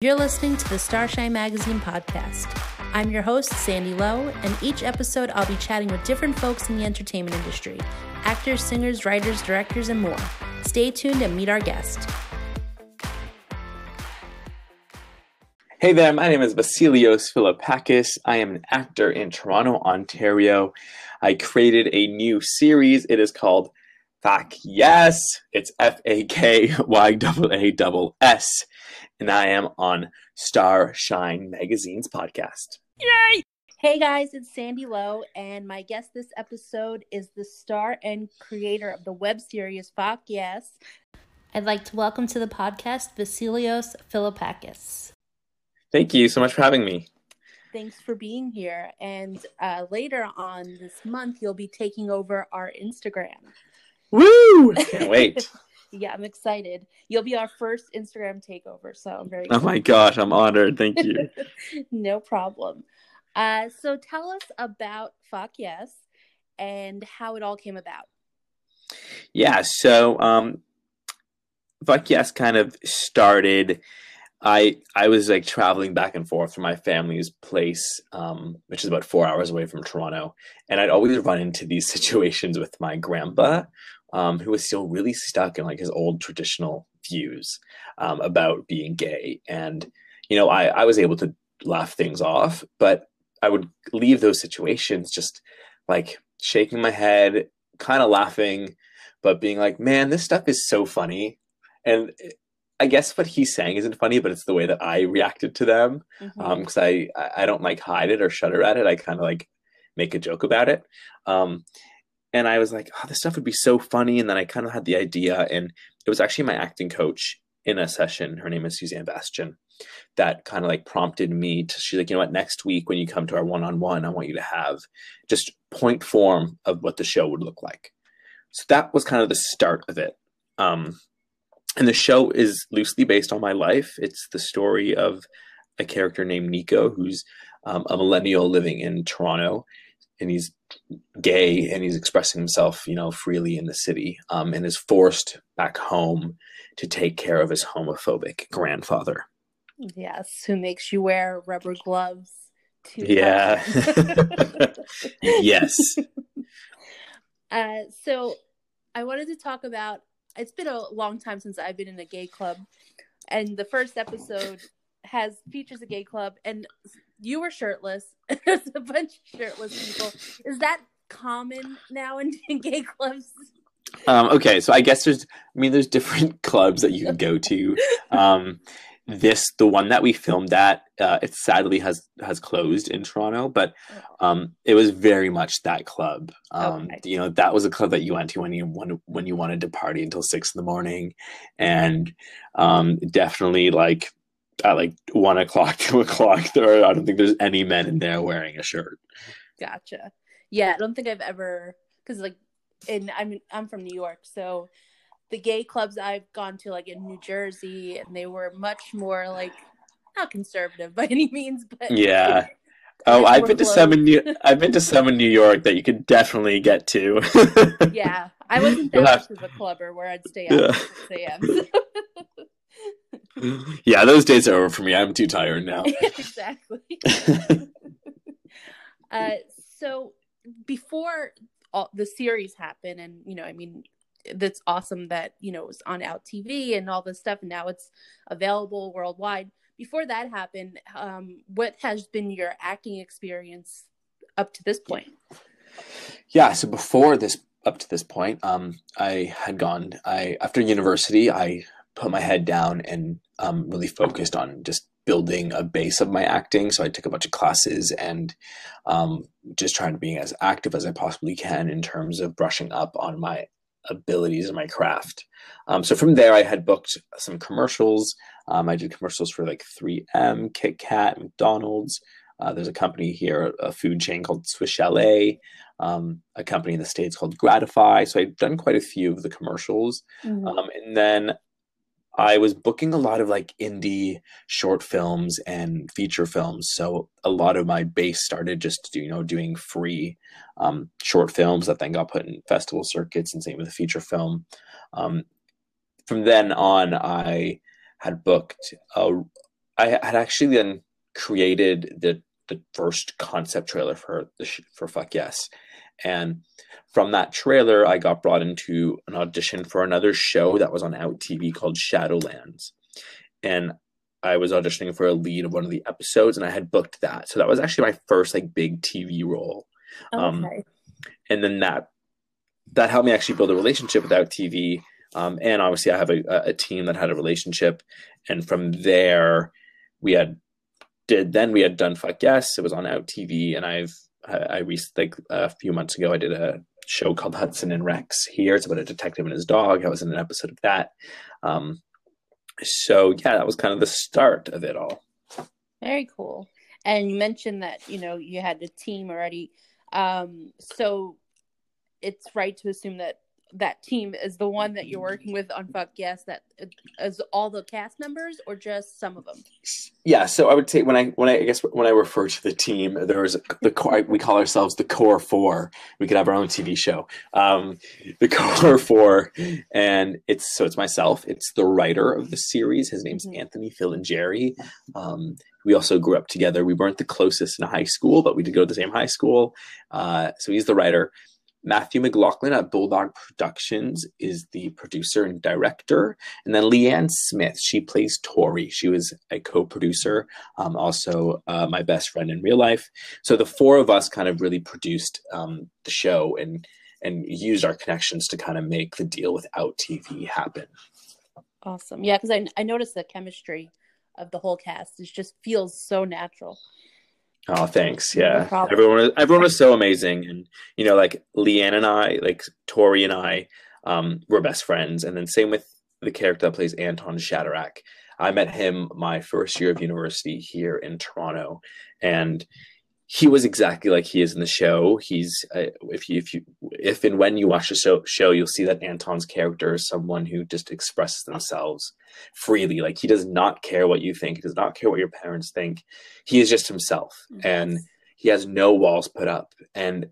You're listening to the Starshine Magazine podcast. I'm your host, Sandy Lo, and each episode I'll be chatting with different folks in the entertainment industry actors, singers, writers, directors, and more. Stay tuned and meet our guest. Hey there, my name is Vasilios Filippakis. I am an actor in Toronto, Ontario. I created a new series. It is called Fak Yaass. It's F A K Y A A S and I am on Starshine Magazine's podcast. Yay! Hey guys, it's Sandy Lo, and my guest this episode is the star and creator of the web series Fak Yaass. I'd like to welcome to the podcast Vasilios Filippakis. Thank you so much for having me. Thanks for being here. And uh, later on this month, you'll be taking over our Instagram. Woo! Can't wait. Yeah, I'm excited. You'll be our first Instagram takeover, so I'm very. Excited. Oh my gosh, I'm honored. Thank you. no problem. Uh, so tell us about Fak Yaass and how it all came about. Yeah, so um, Fak Yaass kind of started. I I was like traveling back and forth from my family's place, um, which is about four hours away from Toronto, and I'd always run into these situations with my grandpa, um, who was still really stuck in like his old traditional views um, about being gay. And, you know, I, I was able to laugh things off, but I would leave those situations just like shaking my head, kind of laughing, but being like, man, this stuff is so funny. And I guess what he's saying isn't funny, but it's the way that I reacted to them. Mm-hmm. Um, I, I don't like hide it or shudder at it. I kind of like make a joke about it. Um, and I was like, oh, this stuff would be so funny. And then I kind of had the idea, and it was actually my acting coach in a session. Her name is Suzanne Bastian. That kind of like prompted me to. She's like, you know what? Next week when you come to our one-on-one, I want you to have just point form of what the show would look like. So that was kind of the start of it. Um, and the show is loosely based on my life. It's the story of a character named Nico, who's um, a millennial living in Toronto, and he's gay and he's expressing himself, you know, freely in the city, um, and is forced back home to take care of his homophobic grandfather. Yes, who makes you wear rubber gloves? yeah. yes. Uh, so I wanted to talk about. It's been a long time since I've been in a gay club, and the first episode has features a gay club, and you were shirtless. There's a bunch of shirtless people. Is that common now in, in gay clubs? Um, okay, so I guess there's, I mean, there's different clubs that you can go to. Um, this, the one that we filmed at, uh, it sadly has has closed in Toronto, but oh. um, it was very much that club. Um, okay. You know, that was a club that you went to when you wanted when you wanted to party until six in the morning, and um, definitely like at like one o'clock, two o'clock. There, I don't think there's any men in there wearing a shirt. Gotcha. Yeah, I don't think I've ever because like, in I'm I'm from New York, so the gay clubs I've gone to like in New Jersey, and they were much more like not conservative by any means, but yeah. Oh, I've been to some in New. I've been to some in New York that you could definitely get to. yeah, I wasn't that much of a clubber where I'd stay out yeah. at six a.m yeah, those days are over for me. I'm too tired now. exactly. uh, so before all the series happened, and you know, I mean, that's awesome that you know it was on Out TV and all this stuff, and now it's available worldwide. Before that happened, um, what has been your acting experience up to this point? Yeah, so before this, up to this point, um, I had gone. I after university, I put my head down and um, really focused on just building a base of my acting. So I took a bunch of classes and um, just trying to be as active as I possibly can in terms of brushing up on my abilities and my craft. Um, so from there, I had booked some commercials. Um, I did commercials for like 3M, Kit Kat, McDonald's. Uh, there's a company here, a food chain called Swiss Chalet, um, a company in the States called Gratify. So I've done quite a few of the commercials. Mm-hmm. Um, and then I was booking a lot of like indie short films and feature films. So a lot of my base started just you know doing free um, short films that then got put in festival circuits and same with the feature film. Um, from then on, I had booked a, I had actually then created the the first concept trailer for the sh- for Fak Yaass, and from that trailer, I got brought into an audition for another show that was on Out TV called Shadowlands, and I was auditioning for a lead of one of the episodes, and I had booked that. So that was actually my first like big TV role. Um, Okay. and then that that helped me actually build a relationship with Out TV. Um, and obviously, I have a, a team that had a relationship, and from there, we had did then we had done Fak Yaass. It was on Out TV, and I've I, I recently like a few months ago I did a show called Hudson and Rex here. It's about a detective and his dog. I was in an episode of that. Um, so yeah, that was kind of the start of it all. Very cool. And you mentioned that, you know, you had a team already. Um, so it's right to assume that that team is the one that you're working with on Fak Yaass, that is all the cast members or just some of them? Yeah, so I would say when I when I, I guess when I refer to the team, there's the core. We call ourselves the core four. We could have our own TV show. Um, the core four, and it's so it's myself. It's the writer of the series. His name's Mhm. Anthony Phil and Jerry. Um, we also grew up together. We weren't the closest in high school, but we did go to the same high school. Uh, so he's the writer. Matthew McLaughlin at Bulldog Productions is the producer and director. And then Leanne Smith, she plays Tori. She was a co producer, um, also uh, my best friend in real life. So the four of us kind of really produced um, the show and and used our connections to kind of make the deal with Out TV happen. Awesome. Yeah, because I, I noticed the chemistry of the whole cast. It just feels so natural. Oh, thanks. Yeah, problem. everyone everyone was so amazing, and you know, like Leanne and I, like Tori and I, um, were best friends, and then same with the character that plays Anton Shadrack. I met him my first year of university here in Toronto, and he was exactly like he is in the show. He's uh, if you if you if and when you watch the show, show, you'll see that Anton's character is someone who just expresses themselves freely. Like he does not care what you think. He does not care what your parents think. He is just himself, and he has no walls put up. And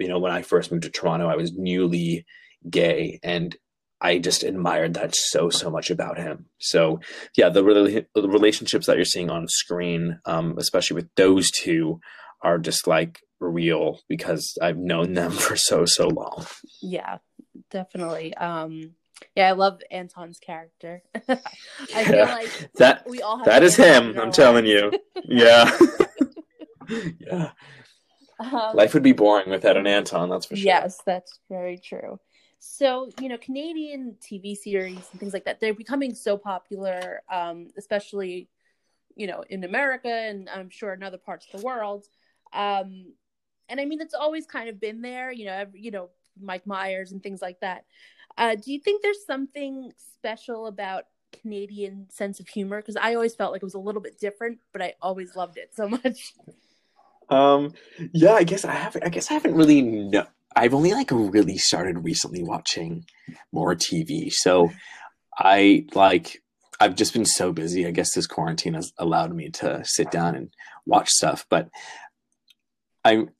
you know, when I first moved to Toronto, I was newly gay, and I just admired that so so much about him. So yeah, the, rela- the relationships that you're seeing on screen, um, especially with those two, are just like real because I've known them for so so long. Yeah, definitely. Um, yeah, I love Anton's character. I feel Yeah. like That we all have that is him. I'm telling you. Yeah. yeah. Um, Life would be boring without an Anton. That's for sure. Yes, that's very true. So, you know, Canadian TV series and things like that, they're becoming so popular, um, especially, you know, in America and I'm sure in other parts of the world. Um, and I mean, it's always kind of been there, you know, every, you know, Mike Myers and things like that. Uh, do you think there's something special about Canadian sense of humor? Because I always felt like it was a little bit different, but I always loved it so much. Um, yeah, I guess I haven't. I guess I haven't really. No, I've only like really started recently watching more TV. So I like. I've just been so busy. I guess this quarantine has allowed me to sit down and watch stuff. But I'm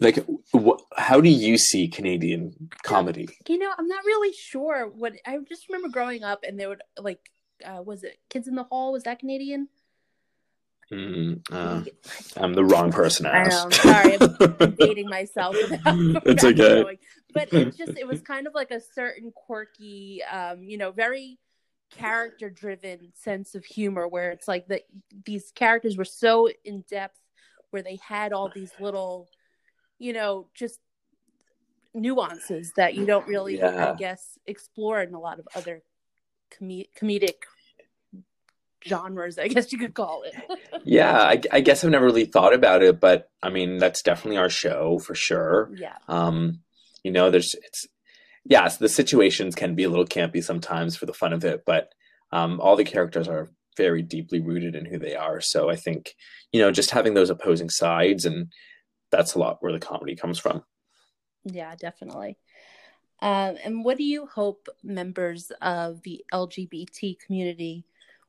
like, wh- how do you see Canadian comedy? You know, I'm not really sure what I just remember growing up and they would like uh was it Kids in the Hall? Was that Canadian? Mm, uh, I'm the wrong person to I ask. know, I'm sorry, I'm dating myself It's okay. knowing. But it just it was kind of like a certain quirky, um, you know, very character driven sense of humor where it's like that these characters were so in depth where they had all these little, you know, just nuances that you don't really, I guess, explore in a lot of other com- comedic genres, I guess you could call it. Yeah, I, I guess I've never really thought about it, but I mean, that's definitely our show for sure. yeah. Um, you know, there's it's yes, the situations can be a little campy sometimes for the fun of it, but um, all the characters are very deeply rooted in who they are. So I think you know, just having those opposing sides, and that's a lot where the comedy comes from. Yeah, definitely. Um, and what do you hope members of the LGBT community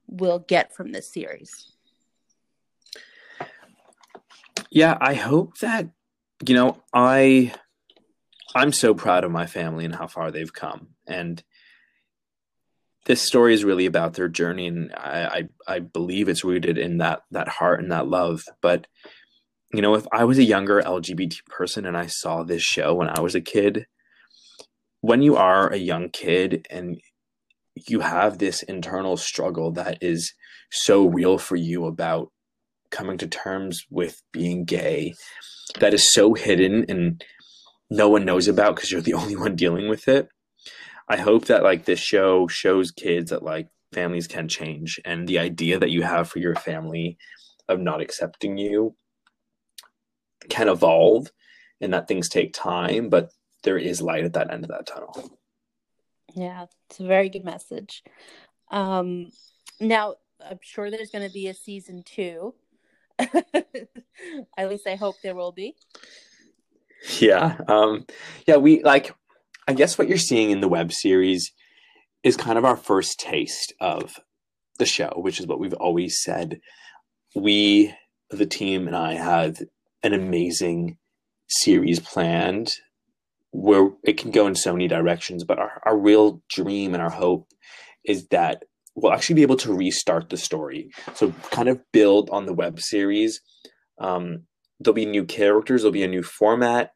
will get from this series? Yeah, I hope that you know, I I'm so proud of my family and how far they've come. And this story is really about their journey, and I, I I believe it's rooted in that that heart and that love. But you know, if I was a younger LGBT person and I saw this show when I was a kid, when you are a young kid and you have this internal struggle that is so real for you about coming to terms with being gay that is so hidden and no one knows about because you're the only one dealing with it. I hope that like this show shows kids that like families can change and the idea that you have for your family of not accepting you can evolve and that things take time, but there is light at that end of that tunnel. Yeah, it's a very good message. Um, now, I'm sure there's going to be a season two. At least I hope there will be. Yeah. Um, yeah, we like, I guess what you're seeing in the web series is kind of our first taste of the show, which is what we've always said. We, the team, and I had an amazing series planned where it can go in so many directions. But our, our real dream and our hope is that we'll actually be able to restart the story. So kind of build on the web series. Um, there'll be new characters, there'll be a new format.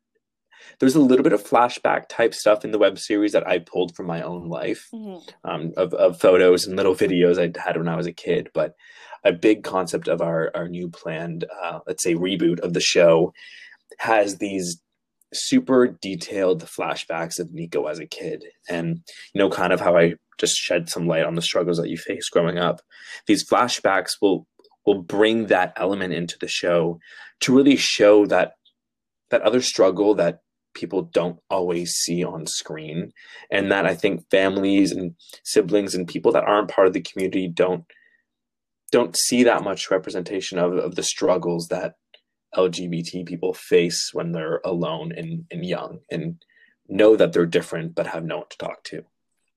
There's a little bit of flashback type stuff in the web series that I pulled from my own life mm-hmm. um, of, of photos and little videos I had when I was a kid. But a big concept of our, our new planned, uh, let's say, reboot of the show has these super detailed flashbacks of Nico as a kid and you know kind of how I just shed some light on the struggles that you faced growing up. These flashbacks will will bring that element into the show to really show that that other struggle that people don't always see on screen and that I think families and siblings and people that aren't part of the community don't don't see that much representation of, of the struggles that LGBT people face when they're alone and, and young and know that they're different but have no one to talk to.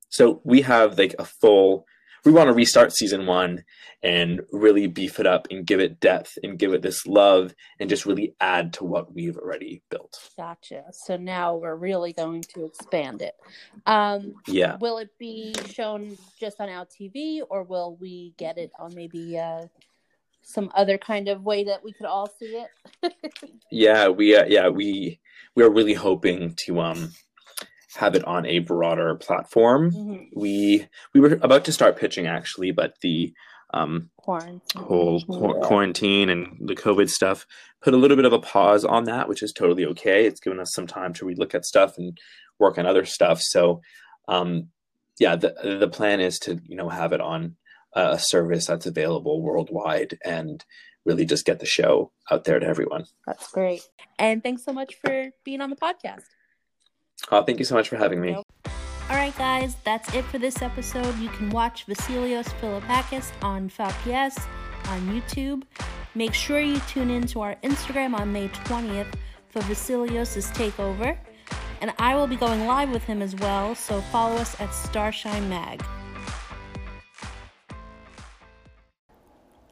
So we have like a full we want to restart season one and really beef it up and give it depth and give it this love and just really add to what we've already built. Gotcha. So now we're really going to expand it. Um, yeah. Will it be shown just on Out TV or will we get it on maybe uh, some other kind of way that we could all see it. yeah, we uh, yeah we we are really hoping to um have it on a broader platform. Mm-hmm. We we were about to start pitching actually, but the um quarantine. whole qu- quarantine and the COVID stuff put a little bit of a pause on that, which is totally okay. It's given us some time to relook at stuff and work on other stuff. So, um, yeah, the the plan is to you know have it on a service that's available worldwide and really just get the show out there to everyone. That's great. And thanks so much for being on the podcast. Oh, thank you so much for having me. All right, guys, that's it for this episode. You can watch Vasilios Filippakis on FalPS on YouTube. Make sure you tune in to our Instagram on May 20th for Vasilios' takeover. And I will be going live with him as well, so follow us at Starshine Mag.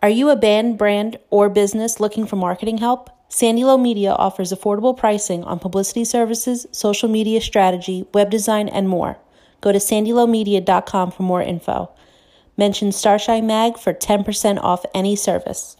Are you a band, brand, or business looking for marketing help? Sandy Lo Media offers affordable pricing on publicity services, social media strategy, web design, and more. Go to sandylomedia.com for more info. Mention Starshine Mag for 10% off any service.